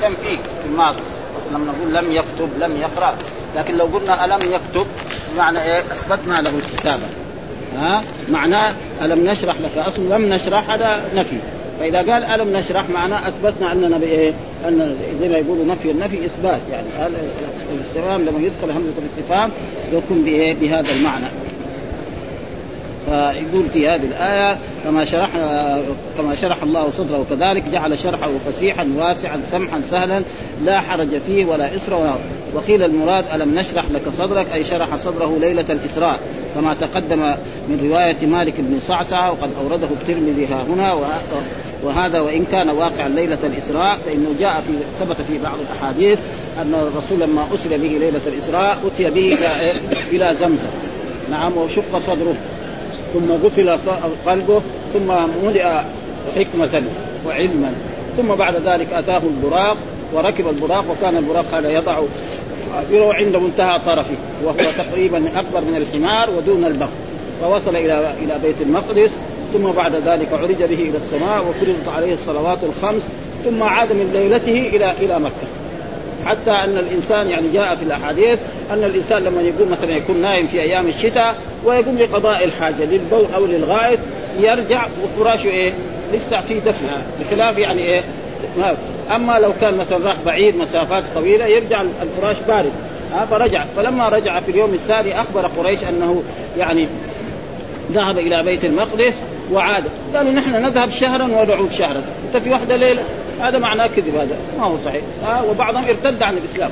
تقدم فيه في الماضي. لما نقول لم يكتب لم يقرأ. لكن لو قلنا ألم يكتب بمعنى إيه؟ أثبتنا له الكتابه ها؟ معناه ألم نشرح لك أصل لم نشرح هذا نفي. فإذا قال ألم نشرح معناه أثبتنا أننا بإيه؟ ان زي ما يقولوا نفي النفي إثبات. يعني الاستفهام لما يدخل همزه الاستفهام يكون بإيه؟ بهذا المعنى. فيقول في هذه الآية كما شرح كما شرح الله صدره كذلك جعل شرحه فسيحا واسعا سمحا سهلا لا حرج فيه ولا إسر ولا وقيل المراد ألم نشرح لك صدرك؟ أي شرح صدره ليلة الإسراء كما تقدم من رواية مالك بن صعصع وقد أورده الترمذي ها هنا وهذا وإن كان واقعا ليلة الإسراء فإنه جاء في ثبت في بعض الأحاديث أن الرسول لما أسر به ليلة الإسراء أتي به إلى زمزم. نعم وشق صدره. ثم غسل قلبه ثم ملئ حكمة وعلما. ثم بعد ذلك أتاه البراق وركب البراق وكان البراق هذا يضع يروى عند منتهى طرفه وهو تقريبا أكبر من الحمار ودون البغل فوصل إلى إلى بيت المقدس ثم بعد ذلك عرج به إلى السماء وفرضت عليه الصلوات الخمس ثم عاد من ليلته إلى إلى مكة. حتى أن الإنسان يعني جاء في الأحاديث أن الإنسان لما يقوم مثلا يكون نايم في أيام الشتاء ويقوم لقضاء الحاجة للبول أو للغائط يرجع وفراشه إيه؟ لسه في دفء بخلاف يعني إيه؟ أما لو كان مثلا راح بعيد مسافات طويلة يرجع الفراش بارد فرجع فلما رجع في اليوم الثاني أخبر قريش أنه يعني ذهب إلى بيت المقدس وعاد قالوا نحن نذهب شهرا ونعود شهرا أنت في واحدة ليلة هذا معناه كذب هذا ما هو صحيح. ها وبعضهم ارتد عن الإسلام.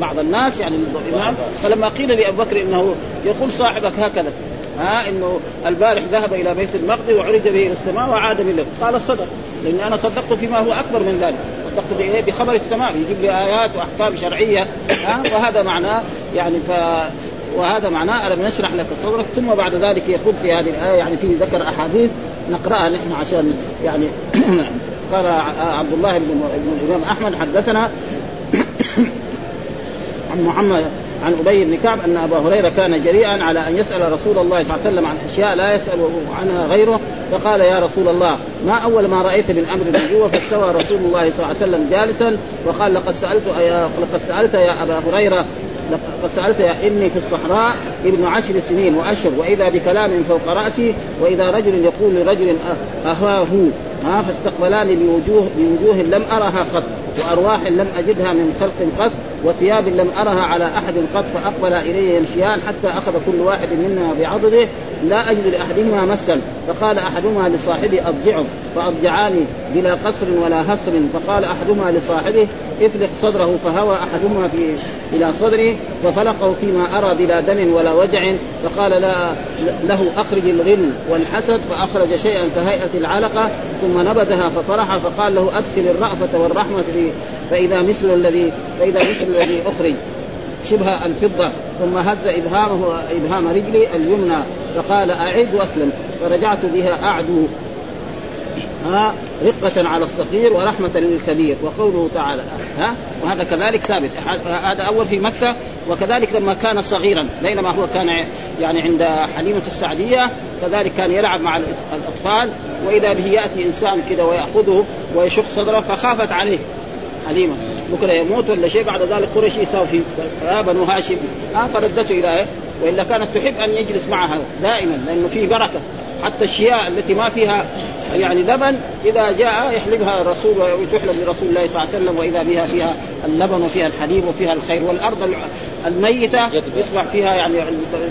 بعض الناس يعني الإمام فلما قيل لأبو بكر إنه يقول صاحبك هكذا ها إنه البارح ذهب إلى بيت المقدس وعرج به إلى السماء وعاد من قال صدق لاني أنا صدقت فيما هو أكبر من ذلك. صدقت؟ بخبر السماء يجيب لي آيات وأحكام شرعية ها وهذا معناه يعني ف وهذا معناه ألم نشرح لك صدرك؟ ثم بعد ذلك يقول في هذه الآية يعني في ذكر أحاديث نقرأها نحن عشان يعني قال عبد الله بن الامام أحمد حدثنا عن محمد عن أبي بن كعب أن أبا هريرة كان جريئا على أن يسأل رسول الله صلى الله عليه وسلم عن أشياء لا يسأل عنها غيره فقال يا رسول الله ما أول ما رأيت من أمر النبوة فاستوى رسول الله صلى الله عليه وسلم جالسا وقال لقد سألت يا لقد سألت يا أبا هريرة لقد سألت يا ابني في الصحراء ابن عشر سنين وأشهر وإذا بكلام فوق رأسي وإذا رجل يقول لرجل أهواه ها فاستقبلاني بوجوه بوجوه لم أرها قط وأرواح لم أجدها من خلق قط وثياب لم أرها على أحد قط فأقبل إلي يمشيان حتى أخذ كل واحد منا بعضده لا أجد لأحدهما مسا فقال أحدهما لصاحبه أضجعه. فاضجعاني بلا قصر ولا هسر فقال أحدهما لصاحبه افلق صدره فهوى أحدهما في إلى صدري ففلقه فيما أرى بلا دم ولا وجع. فقال لا له أخرج الغل والحسد. فأخرج شيئا كهيئة العلقة ثم نبذها فطرح. فقال له أدخل الرأفة والرحمة في فإذا مثل الذي فإذا مثل الذي أخرج شبه الفضة. ثم هز إبهامه إبهام رجلي اليمنى. فقال أعد وأسلم. فرجعت بها أعدو. ها رقة على الصغير ورحمة للكبير وقوله تعالى ها وهذا كذلك ثابت. هذا أول في مكة وكذلك لما كان صغيرا بينما هو كان يعني عند حليمة السعدية كذلك كان يلعب مع الأطفال وإذا به يأتي إنسان كذا ويأخذه ويشق صدره فخافت عليه. حليمة بكرة يموت ولا شيء بعد ذلك قريش يساوي فيه يا بنو هاشم. ها فردته إلى إيه؟ وإلا كانت تحب أن يجلس معها دائما لأنه فيه بركة. حتى الشياء التي ما فيها يعني لبن إذا جاء يحلبها الرسول وتحلب لرسول الله صلى الله عليه وسلم وإذا بها فيها اللبن وفيها الحليب وفيها الخير والأرض الميتة يصبح فيها يعني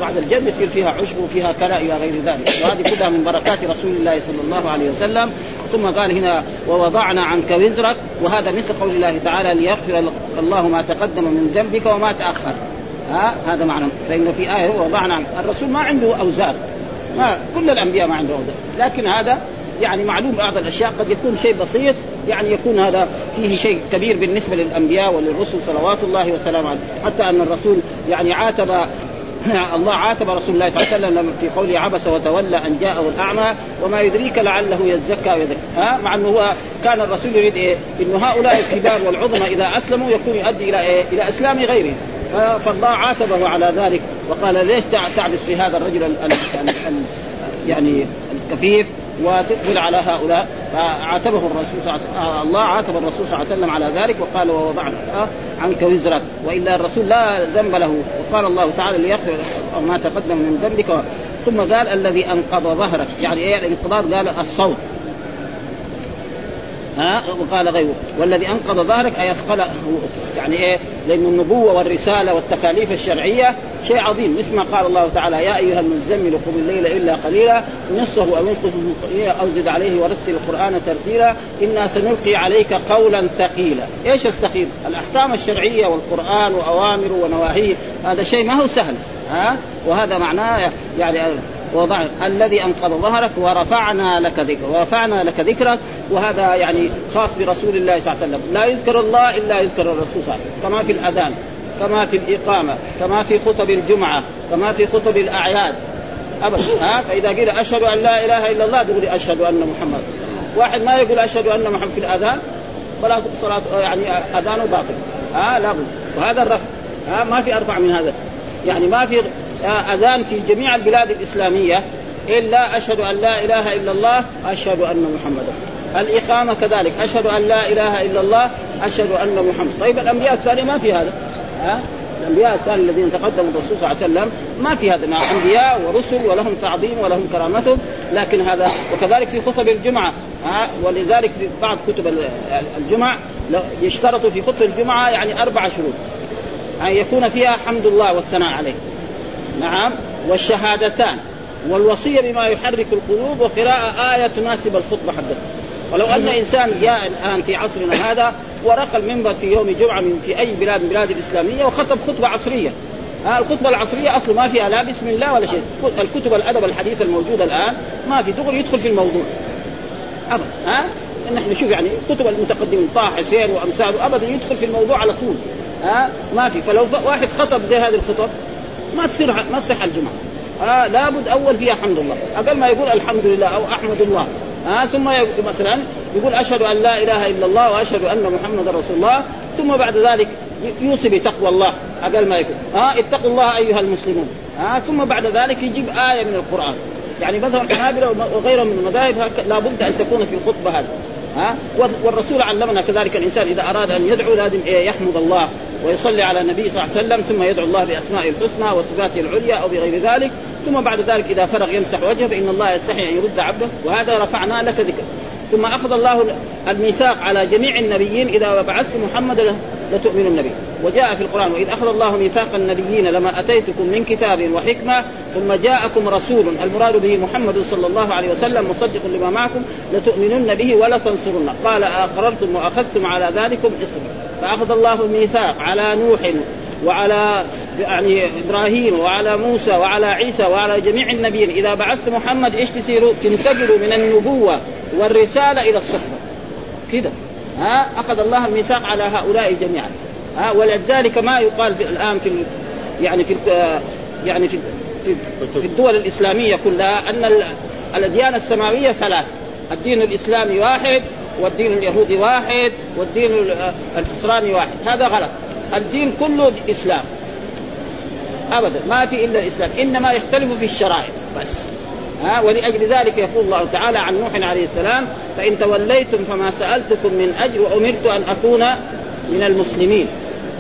بعد الجد يصير فيها عشب وفيها كلا إلى غير ذلك. وهذه كلها من بركات رسول الله صلى الله عليه وسلم. ثم قال هنا ووضعنا عنك وزرك وهذا مثل قول الله تعالى ليغفر الله ما تقدم من ذنبك وما تأخر. ها؟ هذا معنى. فإن في آية وضعنا الرسول ما عنده أوزار. ما كل الأنبياء ما عندهم أوزار. لكن هذا يعني معلوم بعض الأشياء قد يكون شيء بسيط يعني يكون هذا فيه شيء كبير بالنسبة للأنبياء وللرسل صلوات الله وسلامه عليه. حتى أن الرسول يعني عاتب الله عاتب رسول الله صلى الله عليه وسلم في قوله عبس وتولى أن جاءه الأعمى وما يدريك لعله يزكى ويذكى ها؟ مع أنه هو كان الرسول يريد إيه؟ إنه هؤلاء الكبار والعظمى إذا أسلموا يكون يؤدي إلى إيه؟ إلى إسلام غيرهم. فالله عاتبه على ذلك وقال ليش تعبس في هذا الرجل ال ال ال يعني الكفيف؟ وتقبل على هؤلاء. فعاتبه الرسول صلى الله عليه وسلم الله عاتب الرسول صلى الله عليه وسلم على ذلك وقال ووضعنا عنك وزرك. وإلا الرسول لا ذنب له. وقال الله تعالى ليغفر ما تقدم من ذنبك. ثم قال الذي أنقض ظهرك. يعني إيه الانقضاض؟ قال الصوت. ها؟ وقال غيره. والذي أنقض ظهرك أي اثقل يعني إيه؟ لأن النبوة والرسالة والتكاليف الشرعية شيء عظيم. مثل ما قال الله تعالى يا أيها المزمل قم الليل إلا قليلا نصه أو انقذه قليلا أو زد عليه ورتل القرآن ترتيلا. إنا سنلقي عليك قولا ثقيلا. إيش الثقيل؟ الأحكام الشرعية والقرآن واوامره ونواهيه هذا شيء ما هو سهل ها؟ وهذا معناه يعني وضع الذي أنقض ظهرك ورفعنا لك ذكرك ورفعنا لك ذكرك وهذا يعني خاص برسول الله صلى الله عليه وسلم. لا يذكر الله إلا يذكر الرسول صلى الله عليه وسلم. كما في الأذان كما في الإقامة كما في خطب الجمعة كما في خطب الأعياد. ابدا ها؟ فإذا قيل أشهد أن لا إله إلا الله تقول أشهد أن محمد. واحد ما يقول أشهد أن محمد في الأذان ولا صلاه يعني اذانه باطل. ها؟ لابد وهذا الرفع. ها؟ ما في أرفع من هذا. يعني ما في أذان في جميع البلاد الإسلامية إلا أشهد أن لا إله إلا الله اشهد أن محمدا. الإقامة كذلك. أشهد أن لا إله إلا الله اشهد أن محمد. طيب الأنبياء الثانية ما في هذا؟ ها؟ الأنبياء الثانية الذين تقدموا الرسول صلى الله عليه وسلم ما في هذا. مع أنبياء ورسل ولهم تعظيم ولهم كرامتهم لكن هذا وكذلك في خطب الجمعة ولذلك في بعض كتب الجمع يشترط في خطب الجمعة يعني أربع شروط. أن يكون فيها حمد الله والثناء عليه. نعم والشهادتان. والوصية بما يحرك القلوب وقراءة آية تناسب الخطبة حقته ولو أن إنسان جاء الآن في عصرنا هذا ورقى المنبر في يوم جمعة من في أي بلاد من البلاد الإسلامية وخطب خطبة عصرية. ها الخطبة العصرية أصلا ما فيها لا بسم الله ولا شيء. الكتب الأدب الحديث الموجودة الآن ما في دغري يدخل في الموضوع. أبدا ها؟ نحن نشوف يعني كتب المتقدمين طه حسين وأمثاله أبدا يدخل في الموضوع على طول. ها؟ ما في. فلو واحد خطب زي هذه الخطب ما تصير ما تصح الجمعه آه لابد أول فيها حمد الله. أقل ما يقول الحمد لله أو احمد الله آه ثم مثلا يقول أشهد أن لا إله إلا الله وأشهد أن محمدا رسول الله. ثم بعد ذلك يوصي بتقوى الله. أقل ما يقول. آه اتقوا الله أيها المسلمون. آه ثم بعد ذلك يجيب آية من القرآن. يعني مثلا الحنابله وغيرهم من المذاهب لابد أن تكون في الخطبه هذه. ها والرسول علمنا كذلك الإنسان إذا أراد أن يدعو لازم إيه يحمد الله. ويصلي على النبي صلى الله عليه وسلم ثم يدعو الله بأسمائه الحسنى وصفاته العليا أو بغير ذلك ثم بعد ذلك إذا فرغ يمسح وجهه فإن الله يستحي أن يرد عبده وهذا رفعنا لك ذكر. ثم أخذ الله الميثاق على جميع النبيين إذا بعثت محمد لتؤمنن به وجاء في القرآن وإذ أخذ الله ميثاق النبيين لما أتيتكم من كتاب وحكمة ثم جاءكم رسول المراد به محمد صلى الله عليه وسلم مصدق لما معكم لتؤمنن به ولا قال أقررتم وأخذتم على ذلكم اسري فأخذ الله الميثاق على نوح وعلى يعني إبراهيم وعلى موسى وعلى عيسى وعلى جميع النبيين. إذا بعثت محمد إيش تصيروا؟ تنتقلوا من النبوة والرسالة إلى الصحبة. كذا ها؟ أخذ الله الميثاق على هؤلاء جميعا. ها ولذلك ما يقال الآن في يعني في يعني في في, الدول الإسلامية كلها أن الأديان السماوية ثلاث. الدين الإسلامي واحد والدين اليهودي واحد والدين النصراني واحد. هذا غلط. الدين كله إسلام. أبدا. ما في إلا الإسلام. إنما يختلف في الشرائع. بس. ها ولأجل ذلك يقول الله تعالى عن نوح عليه السلام فإن توليتم فما سألتكم من أجر وأمرت أن أكون من المسلمين.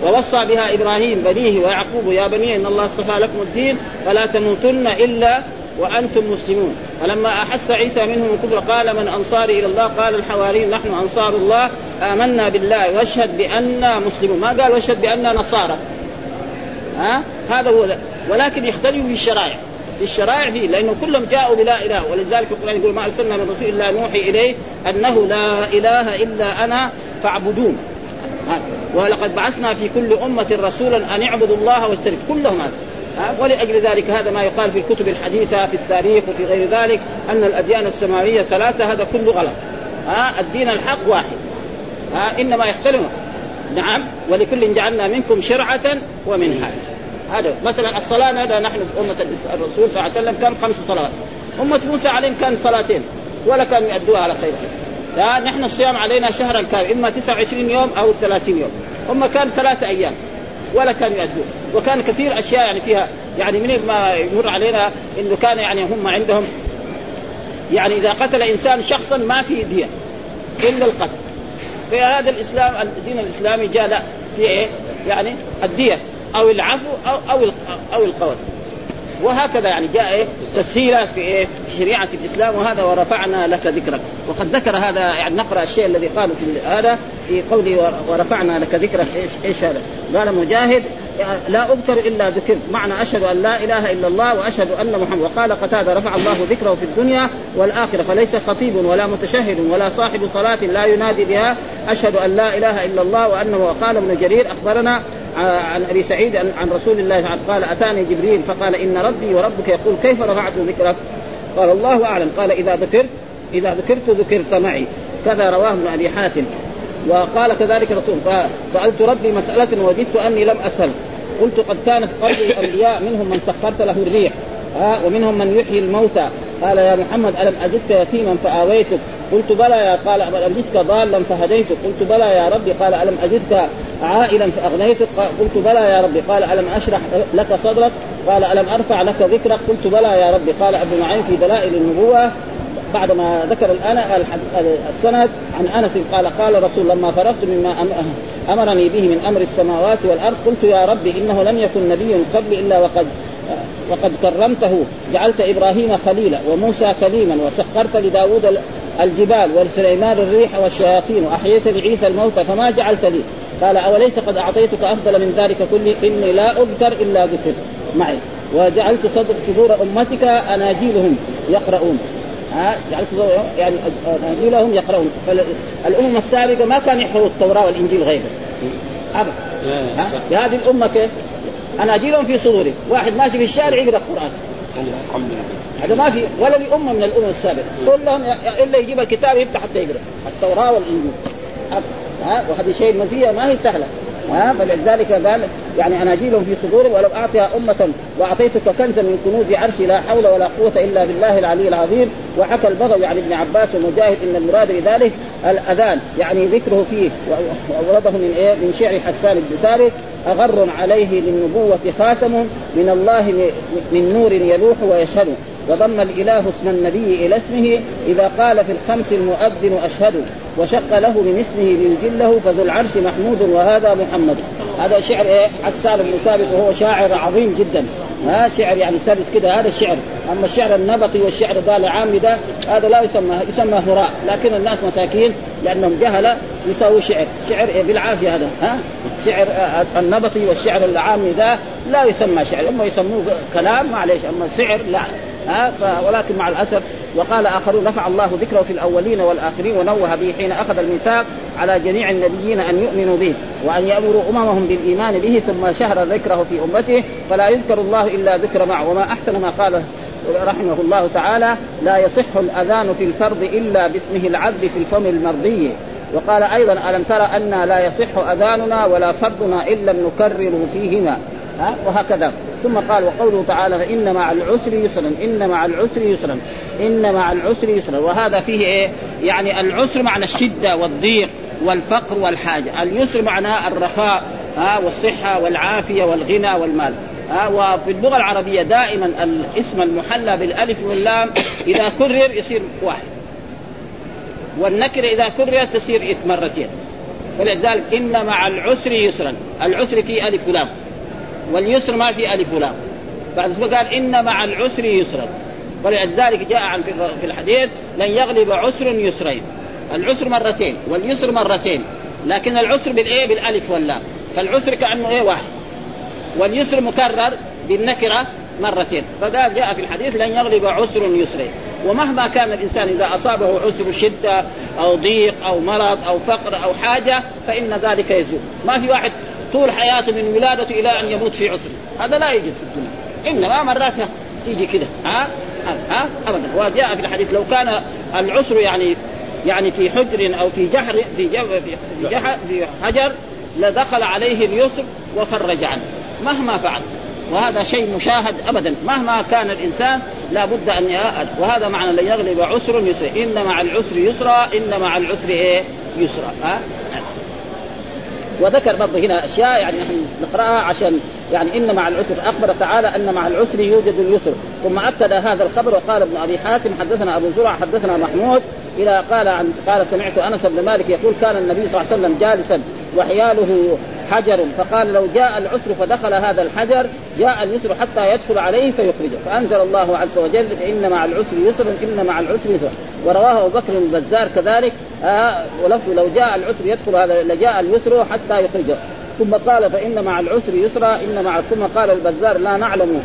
ووصى بها إبراهيم بنيه ويعقوب يا بني إن الله اصطفى لكم الدين فلا تموتن إلا وأنتم مسلمون. فلما أحس عيسى منهم الكفر قال من أنصاري إلى الله؟ قال الحواريون نحن أنصار الله. آمنا بالله واشهد بأننا مسلمون. ما قال واشهد بأننا نصارى؟ ها؟ هذا هو. ولكن يختلف في الشرائع. في الشرائع فيه لأنه كلهم جاءوا بلا إله. ولذلك القرآن يقول ما أرسلنا من رسول إلا نوحي إليه أنه لا إله إلا أنا فاعبدون. ولقد بعثنا في كل أمة رسولا أن اعبدوا الله واجتنبوا كلهم هذا. ولأجل ذلك هذا ما يقال في الكتب الحديثة في التاريخ وفي غير ذلك أن الأديان السماوية ثلاثة هذا كله غلط. ها؟ الدين الحق واحد. ها؟ إنما يختلف نعم ولكل جعلنا منكم شرعة ومنهاجا. هذا مثلا الصلاة هذا نحن أمة الرسول صلى الله عليه وسلم كان خمس صلوات. أمة موسى عليهم كان صلاتين ولا كانوا يؤدوها على خير. لا نحن الصيام علينا شهرا كامل إما 29 يوم أو 30 يوم. هم كان ثلاثة أيام ولا كانوا يؤدون وكان كثير أشياء يعني فيها يعني من ما يمر علينا إنه كان يعني هم عندهم. يعني إذا قتل إنسان شخصا ما في دية إلا القتل. في هذا الإسلام الدين الإسلامي جاء لا في إيه؟ يعني الدية أو العفو أو أو أو القول. وهكذا يعني جاء إيه؟ تسهيلات في إيه؟ شريعة الإسلام وهذا ورفعنا لك ذكرك. وقد ذكر هذا يعني نقرأ الشيء الذي قاله في هذا في قوله ورفعنا لك ذكرك. إيش إيش هذا؟ قال مجاهد لا اذكر إلا ذكرت. معنى أشهد أن لا إله إلا الله وأشهد أن محمد. وقال قتادة رفع الله ذكره في الدنيا والآخرة. فليس خطيب ولا متشهد ولا صاحب صلاة لا ينادي بها. أشهد أن لا إله إلا الله وأنه وقال ابن جرير أخبرنا عن أبي سعيد عن رسول الله قال أتاني جبريل فقال إن ربي وربك يقول كيف رفعت ذكرك؟ قال الله أعلم. قال إذا ذكرت إذا ذكرت ذكرت معي. كذا رواه ابن أبي حاتم. وقال كذلك الرسول سالت ربي مسألة وجدت أني لم أسأل. قلت قد كان في قلب الأنبياء منهم من سخرت له الريح. ها ومنهم من يحيي الموتى. قال يا محمد ألم اجدك يتيما فآويتك؟ قلت بلى يا قال ألم اجدك ضالا فهديتك؟ قلت بلى يا ربي. قال ألم اجدك عائلا فأغنيتك؟ قلت بلى يا ربي. قال ألم أشرح لك صدرك؟ قال ألم أرفع لك ذكرك؟ قلت بلى يا ربي. قال أبو نعيم في دلائل النبوة بعد ما ذكر الآن السند عن أنس قال قال رسول لما فرغت مما أمرني به من أمر السماوات والأرض. قلت يا ربي إنه لم يكن نبي قبلي إلا وقد وقد كرمته. جعلت إبراهيم خليلا وموسى كليما وسخرت لداود الجبال ولسليمان الريح والشياطين وأحييت لعيسى الموتى فما جعلت لي قال أوليس قد أعطيتك أفضل من ذلك كله؟ إني لا اذكر إلا ذكر معي. وجعلت صدر صدور أمتك أناجيلهم يقرؤون. ها؟ جعلت يعني أناجيلهم يقرؤون. فالامم السابقة ما كان يحفظوا التوراة والإنجيل غيره. أبدا. هذه الأمة كيف؟ أناجيلهم في صدورهم. واحد ماشي في الشارع يقرأ القرآن. هذا ما في ولا لأمة من الأمم السابقة. كلهم إلا يجيب الكتاب يفتح حتى يقرأ. التوراة والإنجيل. ها وهذه شيء مزية ما هي سهلة. ها فلذلك قال يعني اناجيلهم في صدورهم ولو أعطيها أمة وأعطيتك كنزا من كنوز عرشي لا حول ولا قوة إلا بالله العلي العظيم. وحكى البغوي عن ابن عباس ومجاهد إن المراد بذلك الأذان يعني ذكره فيه وأورده من إيه؟ من شعر حسان بن ثابت أغر عليه للنبوة خاتم من الله من نور يلوح ويشهد. وضم الإله اسم النبي إلى اسمه إذا قال في الخمس المؤذن أشهد وشق له من اسمه ليجله فذو العرش محمود وهذا محمد. هذا شعر إيه؟ حسان بن ثابت وهو شاعر عظيم جدا. ها شعر يعني سلس كده هذا الشعر. أما الشعر النبطي والشعر ده العامي ده هذا لا يسمى يسمى هراء لكن الناس مساكين لأنهم جهله يسووا شعر. شعر إيه؟ بالعافية هذا. ها؟ شعر النبطي والشعر العامي ذا لا يسمى شعر هم يسموه كلام معليش. أما شعر لا. ها ولكن مع الأسف وقال آخرون رفع الله ذكره في الأولين والآخرين ونوه به حين أخذ الميثاق على جميع النبيين أن يؤمنوا به وأن يأمروا أممهم بالإيمان به ثم شهر ذكره في أمته فلا يذكر الله إلا ذكر معه وما أحسن ما قال رحمه الله تعالى لا يصح الأذان في الفرض إلا باسمه العبد في الفم المرضي وقال أيضا ألم تر أنا لا يصح أذاننا ولا فرضنا ان لم نكرر فيهما؟ ها وهكذا. ثم قال وقوله تعالى فإن مع العسر يسرا إن مع العسر يسرا إن مع العسر يسرا وهذا فيه إيه؟ يعني العسر معنى الشدة والضيق والفقر والحاجة، اليسر معناه الرخاء ها والصحة والعافية والغنى والمال. ها وفي اللغة العربية دائما الاسم المحلى بالألف واللام إذا كرر يصير واحد. والنكرة إذا كررت تصير مرتين. فلذلك إن مع العسر يسرا، العسر فيه ألف ولام. واليسر ما في ألف ولام. بعد قال إن مع العسر يسرا. ولذلك جاء عن في الحديث لن يغلب عسر يسرين. العسر مرتين واليسر مرتين. لكن العسر بالإيه؟ بالألف واللام. فالعسر كأنه إيه؟ واحد. واليسر مكرر بالنكرة مرتين. فذا جاء في الحديث لن يغلب عسر يسرين. ومهما كان الإنسان إذا أصابه عسر شدة أو ضيق أو مرض أو فقر أو حاجة فإن ذلك يزول. ما في واحد طول حياته من ولادته إلى أن يموت في عسر هذا لا يوجد في الدنيا. إنما مرات تيجي كده. ها؟ ها؟ ابدا. وجاء في الحديث لو كان العسر يعني يعني في حجر أو في جحر في في, جحر في حجر لدخل عليه اليسر وفرج عنه. مهما فعل. وهذا شيء مشاهد ابدا. مهما كان الإنسان لا بد أن وهذا معنى لن يغلب عسر يسر إن مع العسر يسرا إن مع العسر إيه؟ يسرا. ها؟ وذكر برضه هنا أشياء يعني نحن نقرأها عشان يعني إن مع العسر أخبر تعالى إن مع العسر يوجد اليسر. ثم أكد هذا الخبر وقال ابن أبي حاتم حدثنا أبو زرع حدثنا محمود إلى قال عن قال سمعت أنس بن مالك يقول كان النبي صلى الله عليه وسلم جالسا وحياله حجر فقال لو جاء العسر فدخل هذا الحجر جاء اليسر حتى يدخل عليه فيخرجه. فأنزل الله عز وجل إن مع العسر يسرا إن مع العسر يسرا ورواه أبو بكر البزار كذلك آه ولفظ لو جاء العسر يدخل هذا لجاء اليسر حتى يخرجه. ثم قال فإن مع العسر يسرا إن مع ثم قال البزار لا نعلم.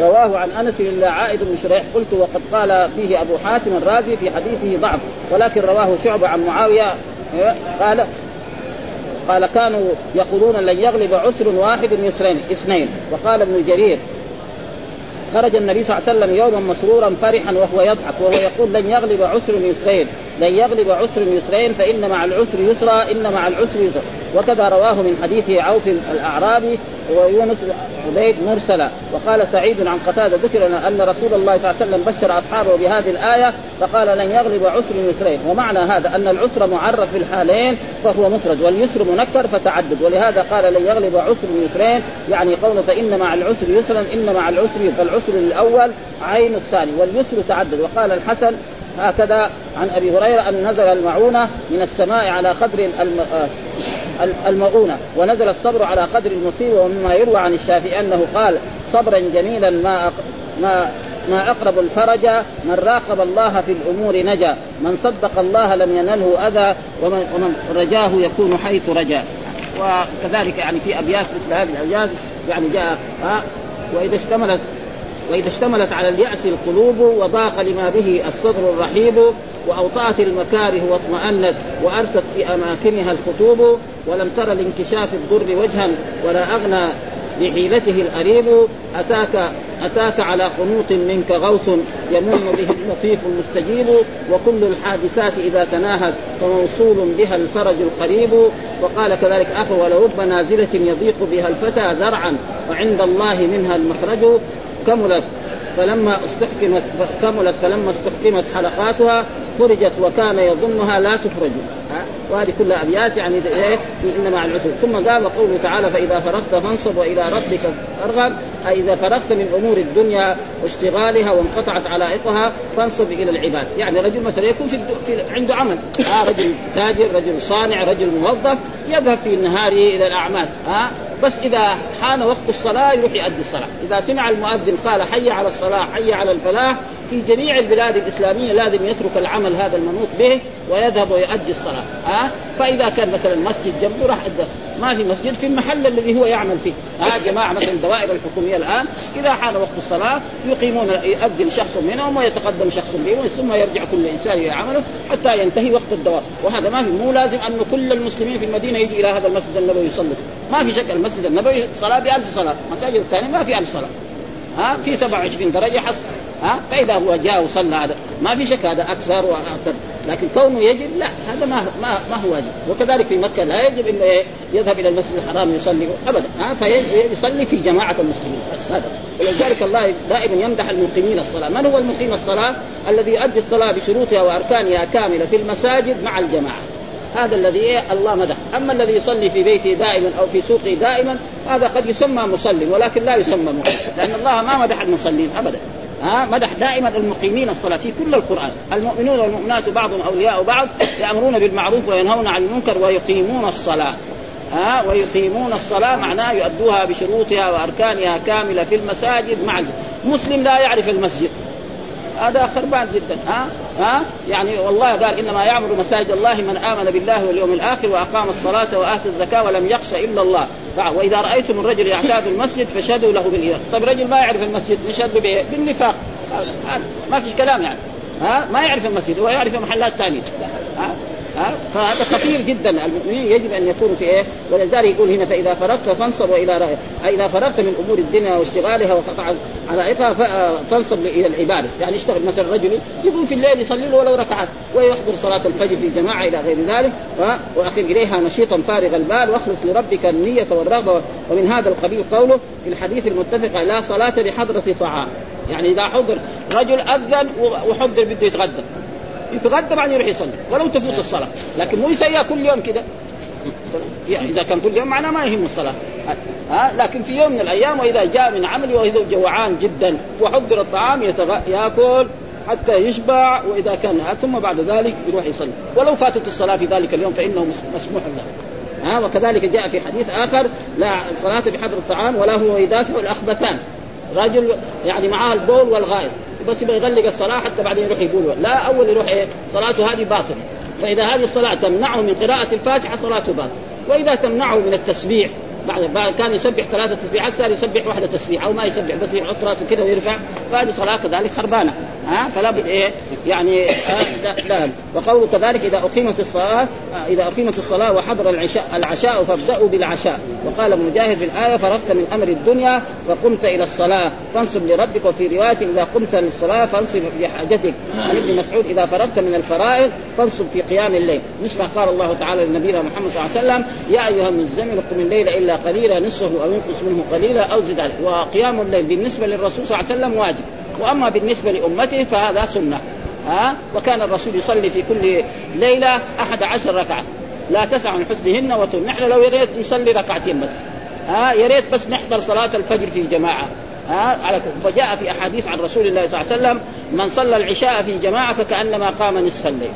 رواه عن أنس إلا عائد بن شريح قلت وقد قال فيه أبو حاتم الرازي في حديثه ضعف ولكن رواه شعبه عن معاوية قال قال كانوا يقولون لن يغلب عسر واحد يسرين اثنين. وقال ابن جرير خرج النبي صلى الله عليه وسلم يوما مسرورا فرحا وهو يضحك وهو يقول لن يغلب عسر يسرين لن يغلب عسر يسرين فإن مع العسر يسرا إن مع العسر يسرا. وكذا رواه من حديث عوف الأعرابي ويونس عبيد مرسلا. وقال سعيد عن قتادة ذكر أن رسول الله صلى الله عليه وسلم بشر أصحابه بهذه الآية فقال لن يغلب عسر يسرين. ومعنى هذا أن العسر معرف في الحالين فهو مفرد واليسر منكر فتعدد. ولهذا قال لن يغلب عسر يسرين يعني قوله فإن مع العسر يسرا إن مع العسر فالعسر الأول عين الثاني واليسر تعدد. وقال الحسن هكذا عن أبي هريرة أن نزل المعونة من السماء على قدر المؤونة ونزل الصبر على قدر المصيبة ومما يروى عن الشافعي أنه قال صبرا جميلا ما ما ما أقرب الفرج من راقب الله في الأمور نجا من صدق الله لم ينله أذى ومن, ومن رجاه يكون حيث رجا. وكذلك يعني في أبيات مثل هذه الأبيات يعني جاء ها وإذا اشتملت وإذا اشتملت على اليأس القلوب وضاق لما به الصدر الرحيب وأوطأت المكاره واطمأنت وأرست في أماكنها الخطوب ولم تر لانكشاف الضر وجها ولا أغنى بحيلته القريب اتاك أتاك على قنوط منك غوث يمن به اللطيف المستجيب وكل الحادثات إذا تناهت فموصول بها الفرج القريب. وقال كذلك اخر ولرب نازله يضيق بها الفتى ذرعا وعند الله منها المخرج. كملت فلما استحكمت كملت فلما استحكمت حلقاتها فرجت وكان يظنها لا تفرج وهذه كلها أبيات يعني إيه؟ في ان مع العسر. ثم قال وقوله تعالى فإذا فرغت فانصب وإلى ربك فارغب. أي إذا فرغت من أمور الدنيا واشتغالها وانقطعت علائقها فانصب إلى العباد. يعني رجل مثلا يكون في, في عنده عمل. آه رجل تاجر رجل صانع رجل موظف يذهب في نهاره إلى الأعمال. آه بس إذا حان وقت الصلاة يروح يؤدي الصلاة، إذا سمع المؤذن قال حي على الصلاة حي على الفلاح في جميع البلاد الإسلامية لازم يترك العمل هذا المنوط به ويذهب ويؤدي الصلاة، ها؟ أه؟ فإذا كان مثلا مسجد جنبه راح ما في مسجد في المحل الذي هو يعمل فيه، ها أه؟ جماعة مثلا الدوائر الحكومية الآن إذا حان وقت الصلاة يقيمون يؤذن شخص منهم ويتقدم شخص بهم ثم يرجع كل إنسان إلى عمله حتى ينتهي وقت الدوام، وهذا ما في مو لازم أن كل المسلمين في المدينة يجي إلى هذا المسجد النبوي يصلي، ما في شك المسجد النبوي صلاة بألف صلاة، مساجد الثانية ما في ألف صلاة. ها؟ في 27 درجة حص. ها؟ فإذا هو جاء وصلى هذا. ما في شك هذا أكثر وأكثر. لكن كونه يجب لا هذا ما ما ما هو واجب. وكذلك في مكة لا يجب انه إيه؟ يذهب إلى المسجد الحرام يصلي ابدا. ها؟ فيصلي في جماعة المسلمين. بس هذا. ولذلك الله دائما يمدح المقيمين الصلاة. من هو المقيم الصلاة؟ الذي يؤدي الصلاة بشروطها وأركانها كاملة في المساجد مع الجماعة. هذا الذي إيه؟ الله مدح. أما الذي يصلي في بيته دائما أو في سوقه دائما هذا قد يسمى مصلي ولكن لا يسمى مقيم لأن الله ما مدح المصلين ابدا. ها؟ مدح دائما المقيمين الصلاة في كل القرآن. المؤمنون والمؤمنات بعضهم أولياء بعض يأمرون بالمعروف وينهون عن المنكر ويقيمون الصلاة. ها؟ ويقيمون الصلاة معناه يؤدوها بشروطها وأركانها كاملة في المساجد مع مسلم لا يعرف المسجد. هذا خربان جدا ها؟ ها؟ يعني والله قال إنما يعمر مساجد الله من آمن بالله واليوم الآخر وأقام الصلاة وآتى الزكاة ولم يخش إلا الله. وإذا رأيتم الرجل يعتاد المسجد فشهدوا له بالايمان طيب رجل ما يعرف المسجد نشهد به بالنفاق. ما فيش كلام يعني ها؟ ما يعرف المسجد هو يعرف محلات ثانية. فهذا خطير جدا. المؤمنين يجب أن يكونوا في إيه؟ ولذلك يقول هنا فإذا فرغت فانصب والى رأي. إذا فرغت من أمور الدنيا واشتغالها وقطع علائقها فانصب إلى العبادة. يعني يشتغل مثلا رجل يقوم في الليل يصلي له ولو ركعات ويحضر صلاة الفجر في جماعة إلى غير ذلك وأخذ إليها نشيطا فارغ البال واخلص لربك النية والرغبة. ومن هذا القبيل قوله في الحديث المتفق لا صلاة بحضره طعام. يعني إذا حضر رجل أذن وحضر بده يتغدى. يتغدى بعدين يروح يصلي ولو تفوت الصلاة. لكن مو يسويها كل يوم كده. إذا كان كل يوم معناه ما يهم الصلاة. ها؟ لكن في يوم من الأيام وإذا جاء من عمله وإذا جوعان جدا وحضر الطعام يتغ... يأكل حتى يشبع وإذا كان ثم بعد ذلك يروح يصلي. ولو فاتت الصلاة في ذلك اليوم فإنه مسموح له. ها؟ وكذلك جاء في حديث آخر لا صلاة بحضر الطعام ولا هو يدافع الأخبثان. رجل يعني معاه البول والغائط. بس يبغى يغلق الصلاة حتى بعدين يروح يقول لا أول يروح إيه؟ صلاته هذه باطله فاذا هذه الصلاة تمنعه من قراءة الفاتحة صلاته باطله وإذا تمنعه من التسبيح بعد كان يسبح ثلاثة تسبيحات صار يسبح واحدة تسبيح أو ما يسبح بس يحط راسه كذا ويرفع فهذه صلاة كذلك خربانة. ها؟ فلا بد إيه؟ يعني آه لا, وقوله كذلك إذا أقيمت الصلاة آه إذا أقيمت الصلاة وحضر العشاء العشاء فابدأوا بالعشاء. وقال مجاهد في الآية فرغت من أمر الدنيا فقمت إلى الصلاة. فانصب لربك وفي رواية إذا قمت للصلاة فانصب بحاجتك عن ابن مسعود إذا فرغت من الفرائض فانصب في قيام الليل. مثل ما قال الله تعالى لنبينا محمد صلى الله عليه وسلم يا أيها المزمل قم الليل إلا قليلا نصفه أو ينقص منه قليلا أو زد عليه. وقيام الليل بالنسبة للرسول صلى الله عليه وسلم واجب. وأما بالنسبة لأمته فهذا سنة. ها؟ وكان الرسول يصلي في كل ليلة أحد عشر ركعة. لا تسع عن حسنهن وتن نحن لو يريد نصلي ركعتين بس. ها؟ يا ريت بس نحضر صلاة الفجر في جماعة. ها؟ على فجاء في أحاديث عن رسول الله صلى الله عليه وسلم من صلى العشاء في جماعة فكأنما قام نصف الليل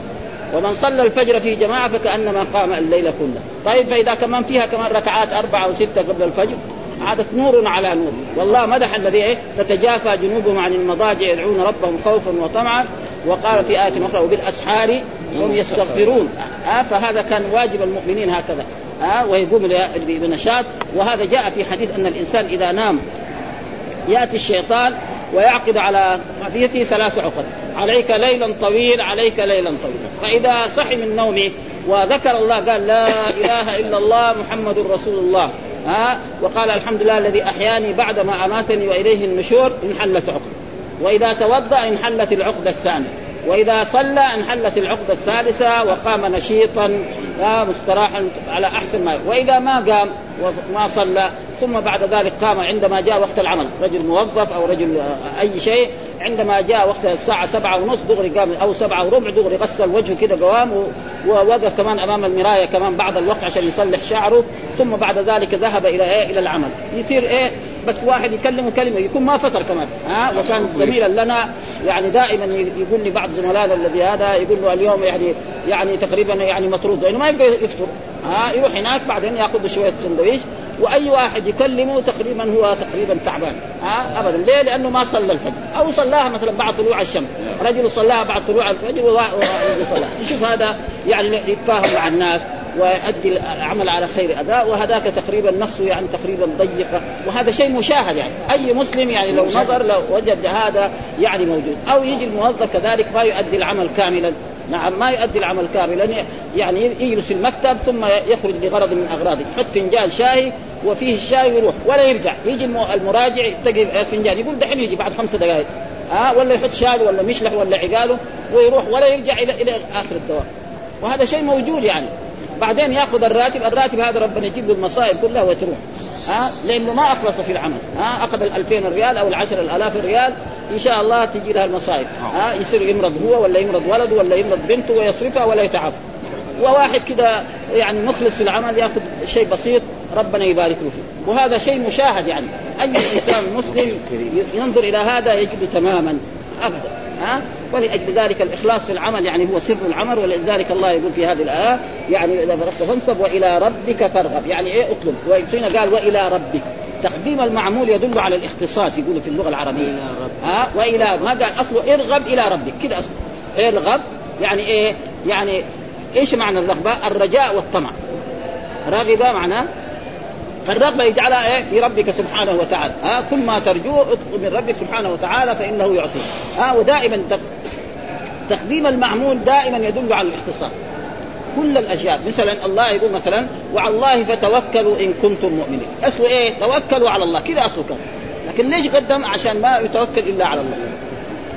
ومن صلى الفجر في جماعة فكأنما قام الليل كله. طيب فإذا كمان فيها كمان ركعات أربعة أو ستة قبل الفجر عادت نور على نور. والله مدح الذي إيه؟ تتجافى جنوبهم عن المضاجع يدعون ربهم خوفا وطمعا. وقال في آية أخرى وبالأسحار هم يستغفرون. آه فهذا كان واجب المؤمنين هكذا. آه ويقوم بنشاط وهذا جاء في حديث أن الإنسان إذا نام يأتي الشيطان ويعقد على مافيته ثلاث عقد. عليك ليلا طويل عليك ليلا طويل. فإذا صحي من نومه وذكر الله قال لا إله إلا الله محمد رسول الله. ها وقال الحمد لله الذي أحياني بعد ما أماتني وإليه النشور انحلت عقد وإذا توضأ انحلت العقدة الثانية. وإذا صلى انحلت العقدة الثالثة وقام نشيطا مستراحا على أحسن ما. وإذا ما قام وما صلى ثم بعد ذلك قام عندما جاء وقت العمل. رجل موظف أو رجل أي شيء عندما جاء وقت الساعة سبعة ونص دغري قام أو سبعة وربع دغري غسل وجهه كده قوام ووقف كمان أمام المراية كمان بعض الوقت عشان يصلح شعره. ثم بعد ذلك ذهب إلى إيه؟ إلى العمل. يصير إيه؟ بس واحد يكلمه كلمة يكون ما فطر كمان. ها؟ وكان زميلا لنا. يعني دائما يقول لي بعض زملائنا الذي هذا يقول له اليوم يعني يعني تقريبا يعني مطرود لأنه ما يبقى يفطر. ها؟ يروح هناك بعدين يأخذ شوية سندويش. وأي واحد يكلمه تقريبا هو تقريبا تعبان. ها؟ ابدا. ليه؟ لأنه ما صلى الفجر. أو صلاها مثلا بعد طلوع الشمس. رجل صلاها بعد طلوع الفجر وصلى تشوف هذا يعني يتفاهم مع الناس ويؤدي العمل على خير أداء وهذاك تقريبا نصه يعني تقريبا ضيقة. وهذا شيء مشاهد يعني. أي مسلم يعني لو نظر لو وجد هذا يعني موجود. أو يجي الموظف كذلك ما يؤدي العمل كاملا. نعم ما يؤدي العمل كاملا يعني يجلس المكتب ثم يخرج لغرض من أغراضه. يحط فنجان شاي وفيه الشاي ويروح ولا يرجع. يجي المراجع يتقي الفنجان يقول دحين يجي بعد خمسة دقائق ها؟ ولا يحط شاي ولا مشلح ولا عقاله ويروح ولا يرجع إلى إلى آخر الدوام. وهذا شيء موجود يعني. بعدين يأخذ الراتب الراتب هذا ربنا يجيب له المصائب كلها وتروح. ها؟ لأنه ما أخلص في العمل. ها؟ أخذ ال 2000 ريال أو ال 10000 ريال إن شاء الله تجي لها المصائب. ها يصير يمرض هو ولا يمرض ولده ولا يمرض بنته ويصرفها ولا يتعافى. وواحد كده يعني مخلص في العمل ياخذ شيء بسيط ربنا يبارك له فيه. وهذا شيء مشاهد يعني. أي إنسان مسلم ينظر إلى هذا يجد تماما ابدا. ها؟ ولأجل ذلك الإخلاص في العمل يعني هو سر العمل ولذلك الله يقول في هذه الآية يعني إذا فرغت فانصب وإلى ربك فارغب. يعني إيه؟ اطلب. وهنا قال وإلى ربك. تقديم المعمول يدل على الاختصاص يقولوا في اللغة العربية. ها؟ وإلى ما قال أصله ارغب إلى ربك كده أصله ارغب يعني إيه؟ يعني إيش معنى الرغبة؟ الرجاء والطمع. رغب معناه؟ فالرغبة يجعلها إيه؟ في ربك سبحانه وتعالى. ها؟ كل ما ترجوه اطلب من ربك سبحانه وتعالى فإنه يعطيك. ها؟ ودائما تقديم المعمول دائما يدل على الاختصاص. كل الأشياء. مثلا الله يقول مثلا وعلى الله فتوكلوا إن كنتم مؤمنين. أصله إيه؟ توكلوا على الله. كذا أصله كان. لكن ليش قدم؟ عشان ما يتوكل إلا على الله.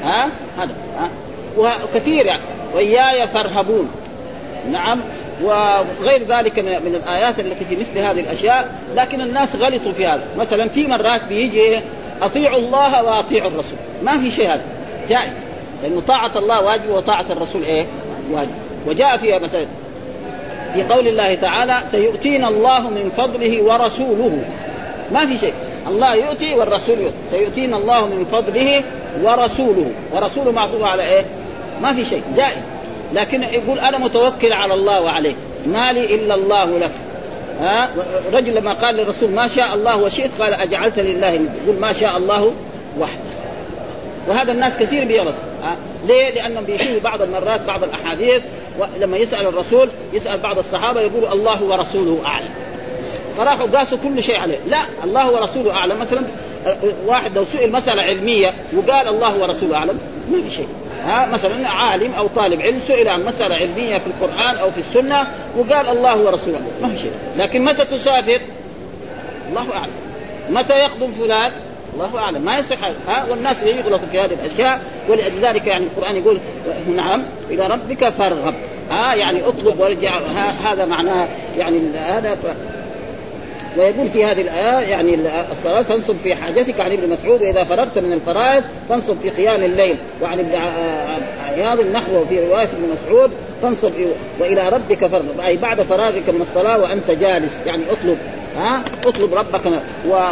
ها؟ هذا. ها؟ وكثير يعني. وإياي فارهبون. نعم. وغير ذلك من الآيات التي في مثل هذه الأشياء. لكن الناس غلطوا في هذا. مثلا في مرات بيجي أطيعوا الله وأطيعوا الرسول. ما في شيء هذا. جائز. لأنه طاعة الله واجب وطاعة الرسول إيه؟ واجب. وجاء في مثلا في قول الله تعالى سيؤتينا الله من فضله ورسوله. ما في شيء. الله يؤتي والرسول يؤتي. سيؤتينا الله من فضله ورسوله. ورسوله معطوف على إيه؟ ما في شيء. جائز. لكن يقول أنا متوكل على الله وعليه. ما لي إلا الله لك. ها؟ رجل لما قال للرسول ما شاء الله وشئت قال أجعلت لله يقول ما شاء الله وحده. وهذا الناس كثير بيغلط. ليه؟ لأنهم بيشوفوا بعض المرات بعض الأحاديث لما يسأل الرسول يسأل بعض الصحابة يقول الله ورسوله أعلم. فراحوا قاسوا كل شيء عليه. لا الله ورسوله أعلم. مثلا واحد لو سئل مسألة علمية وقال الله ورسوله أعلم ما في شيء. ها مثلا عالم أو طالب علم سئل عن مسألة علمية في القرآن أو في السنة وقال الله ورسوله ما في شيء. لكن متى تسافر؟ الله أعلم. متى يخدم فلان؟ الله أعلم. ما يصح. ها والناس يغلطوا في هذه الأشياء ولذلك يعني القرآن يقول نعم إلى ربك فارغب. ها يعني اطلب وارجع. هذا معناه يعني هذا ويقول في هذه الآية يعني الصلاة فانصب في حاجتك عن ابن مسعود وإذا فرغت من الفرائض فانصب في قيام الليل. وعن ابن عياض نحوه في رواية ابن مسعود فانصب وإلى ربك فارغب. أي بعد فراغك من الصلاة وأنت جالس. يعني اطلب. ها؟ اطلب ربك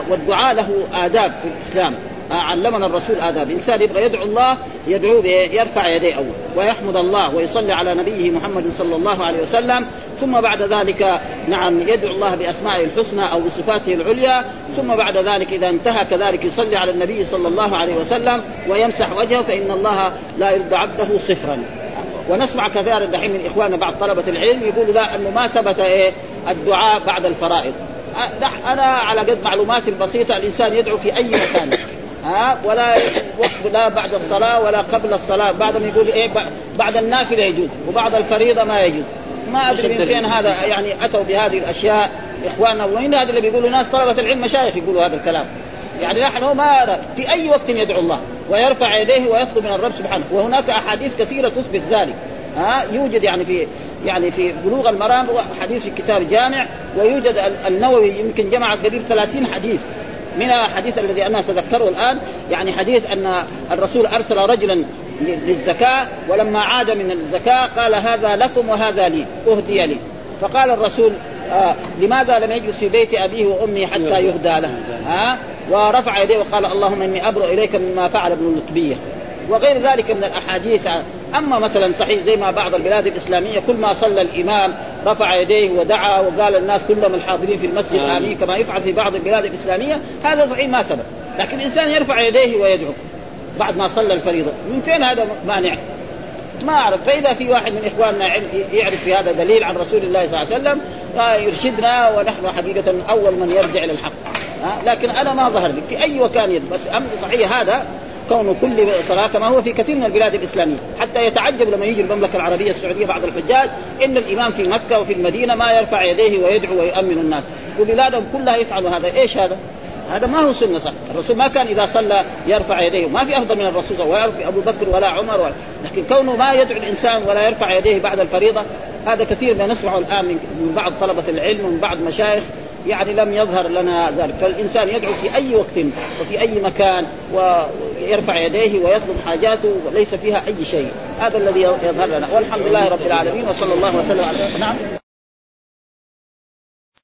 والدعاء له آداب في الإسلام. علمنا الرسول آداب. إنسان يبغى يدعو الله يدعو يرفع يديه أول. ويحمد الله ويصلي على نبيه محمد صلى الله عليه وسلم. ثم بعد ذلك نعم يدعو الله بأسمائه الحسنى أو بصفاته العليا. ثم بعد ذلك إذا انتهى كذلك يصلي على النبي صلى الله عليه وسلم ويمسح وجهه فإن الله لا يرد عبده صفرا ونسمع كثيرا دحين من إخواننا بعض طلبة العلم يقولوا لا أنه ما ثبت إيه؟ الدعاء بعد الفرائض. أنا على قد معلوماتي البسيطة الإنسان يدعو في أي مكان. ها؟ ولا وقت لا بعد الصلاة ولا قبل الصلاة. ما يقول إيه بعد النافلة يجوز وبعد الفريضة ما يجوز. ما أدري من فين هذا يعني أتوا بهذه الأشياء. إخواننا وين هذا اللي بيقولوا ناس طلبة العلم مشايخ يقولوا هذا الكلام. يعني نحن ما في أي وقت يدعو الله ويرفع يديه ويطلب من الرب سبحانه. وهناك أحاديث كثيرة تثبت ذلك. ها؟ يوجد يعني في يعني في بلوغ المرام حديث في كتاب جامع ويوجد النووي يمكن جمع قريب 30 حديث. منها حديث الذي أنا أتذكره الآن يعني حديث أن الرسول أرسل رجلا للزكاة ولما عاد من الزكاة قال هذا لكم وهذا لي أهدي لي. فقال الرسول آه لماذا لم يجلس في بيت أبيه وامه حتى يهدى له؟ ها؟ آه ورفع يديه وقال اللهم إني ابرأ إليك مما فعل ابن اللطبيه وغير ذلك من الأحاديث. أما مثلا صحيح زي ما بعض البلاد الإسلامية كل ما صلى الإمام رفع يديه ودعا وقال الناس كلهم الحاضرين في المسجد آمين. كما يفعل في بعض البلاد الإسلامية هذا صحيح ما ثبت لكن الانسان يرفع يديه ويدعو بعد ما صلى الفريضة. من فين هذا مانع؟ ما أعرف. فإذا في واحد من إخواننا يعرف في هذا دليل عن رسول الله صلى الله عليه وسلم يرشدنا ونحن حقيقة أول من يرجع إلى الحق. لكن أنا ما ظهر لي. في أي مكان يد. بس أمر صحيح هذا كون كل صلاة كما هو في كثير من البلاد الإسلامية، حتى يتعجب لما يجي المملكة العربية السعودية بعض الحجاج إن الإمام في مكة وفي المدينة ما يرفع يديه ويدعو ويؤمن الناس، وبلادهم كلها يفعلوا هذا، إيش هذا؟ هذا ما هو سنة صح، الرسول ما كان إذا صلى يرفع يديه، ما في أفضل من الرسول ولا في أبو بكر ولا عمر ولا. لكن كونه ما يدعو الإنسان ولا يرفع يديه بعد الفريضة هذا كثير ما نسمعه الآن من بعض طلبة العلم ومن بعض مشايخ. يعني لم يظهر لنا ذلك. فالإنسان يدعو في أي وقت وفي أي مكان ويرفع يديه ويطلب حاجاته وليس فيها أي شيء. هذا الذي يظهر لنا. والحمد لله رب العالمين وصلى الله وسلم على نعم